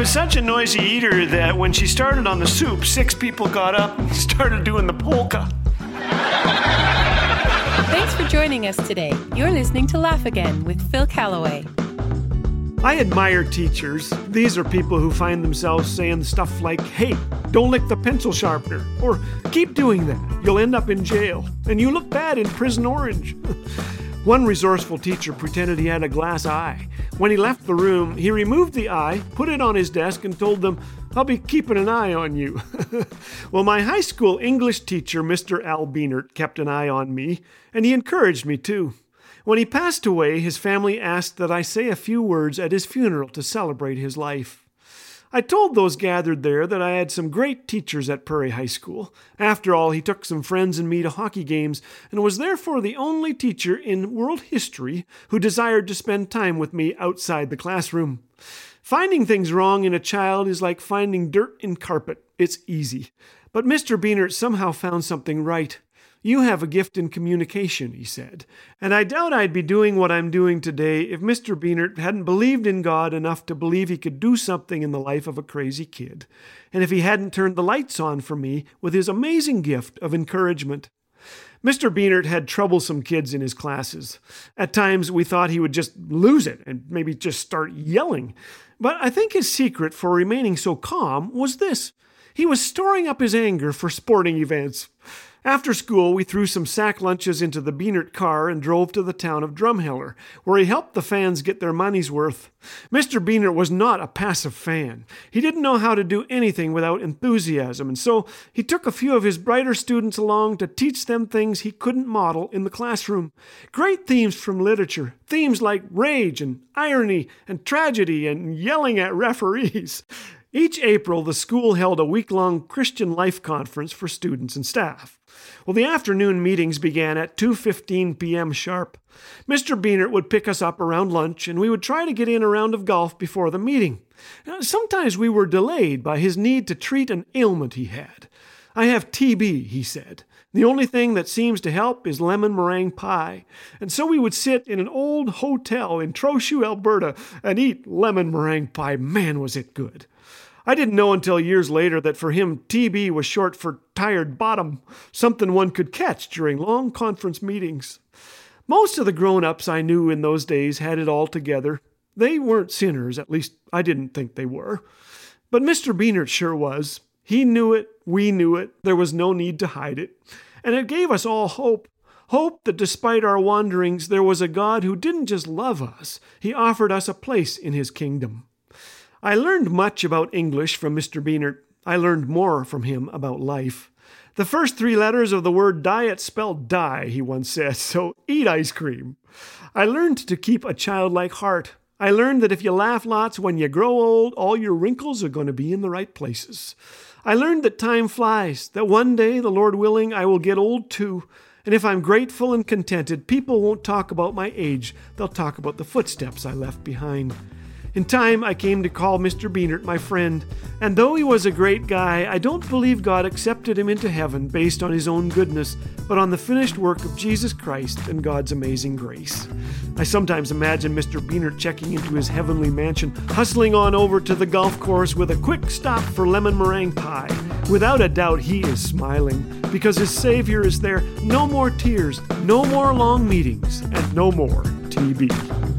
was such a noisy eater that when she started on the soup, six people got up and started doing the polka. Thanks for joining us today. You're listening to Laugh Again with Phil Callaway. I admire teachers. These are people who find themselves saying stuff like, hey, don't lick the pencil sharpener, or keep doing that, you'll end up in jail, and you look bad in prison orange. One resourceful teacher pretended he had a glass eye. When he left the room, he removed the eye, put it on his desk, and told them, I'll be keeping an eye on you. well, my high school English teacher, Mr. Al Beanert, kept an eye on me, and he encouraged me too. When he passed away, his family asked that I say a few words at his funeral to celebrate his life. I told those gathered there that I had some great teachers at Prairie High School. After all, he took some friends and me to hockey games and was therefore the only teacher in world history who desired to spend time with me outside the classroom. Finding things wrong in a child is like finding dirt in carpet. It's easy. But Mr. Beanert somehow found something right. You have a gift in communication, he said, and I doubt I'd be doing what I'm doing today if Mr. Beanert hadn't believed in God enough to believe he could do something in the life of a crazy kid, and if he hadn't turned the lights on for me with his amazing gift of encouragement. Mr. Beanert had troublesome kids in his classes. At times we thought he would just lose it and maybe just start yelling. But I think his secret for remaining so calm was this he was storing up his anger for sporting events. After school, we threw some sack lunches into the Beanert car and drove to the town of Drumheller, where he helped the fans get their money's worth. Mr. Beanert was not a passive fan. He didn't know how to do anything without enthusiasm, and so he took a few of his brighter students along to teach them things he couldn't model in the classroom. Great themes from literature, themes like rage and irony and tragedy and yelling at referees. Each April, the school held a week long Christian life conference for students and staff. Well, the afternoon meetings began at 2:15 p.m. sharp. Mr. Beanert would pick us up around lunch and we would try to get in a round of golf before the meeting. Sometimes we were delayed by his need to treat an ailment he had. I have TB, he said. The only thing that seems to help is lemon meringue pie. And so we would sit in an old hotel in Trochu, Alberta, and eat lemon meringue pie. Man, was it good! I didn't know until years later that for him, TB was short for tired bottom, something one could catch during long conference meetings. Most of the grown ups I knew in those days had it all together. They weren't sinners, at least I didn't think they were. But Mr. Beanert sure was. He knew it, we knew it, there was no need to hide it. And it gave us all hope. Hope that despite our wanderings, there was a God who didn't just love us, He offered us a place in His kingdom. I learned much about English from Mr. Beanert. I learned more from him about life. The first three letters of the word diet spell die, he once said, so eat ice cream. I learned to keep a childlike heart. I learned that if you laugh lots when you grow old, all your wrinkles are going to be in the right places. I learned that time flies, that one day, the Lord willing, I will get old too. And if I'm grateful and contented, people won't talk about my age, they'll talk about the footsteps I left behind. In time, I came to call Mr. Beanert my friend, and though he was a great guy, I don't believe God accepted him into heaven based on his own goodness, but on the finished work of Jesus Christ and God's amazing grace. I sometimes imagine Mr. Beanert checking into his heavenly mansion, hustling on over to the golf course with a quick stop for lemon meringue pie. Without a doubt, he is smiling because his Savior is there. No more tears, no more long meetings, and no more TB.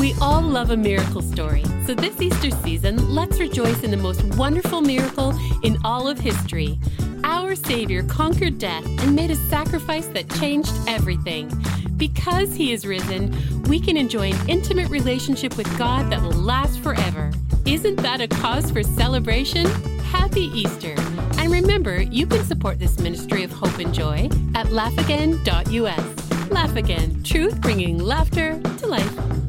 We all love a miracle story, so this Easter season, let's rejoice in the most wonderful miracle in all of history. Our Savior conquered death and made a sacrifice that changed everything. Because He is risen, we can enjoy an intimate relationship with God that will last forever. Isn't that a cause for celebration? Happy Easter! And remember, you can support this ministry of hope and joy at laughagain.us. Laugh Again, truth bringing laughter to life.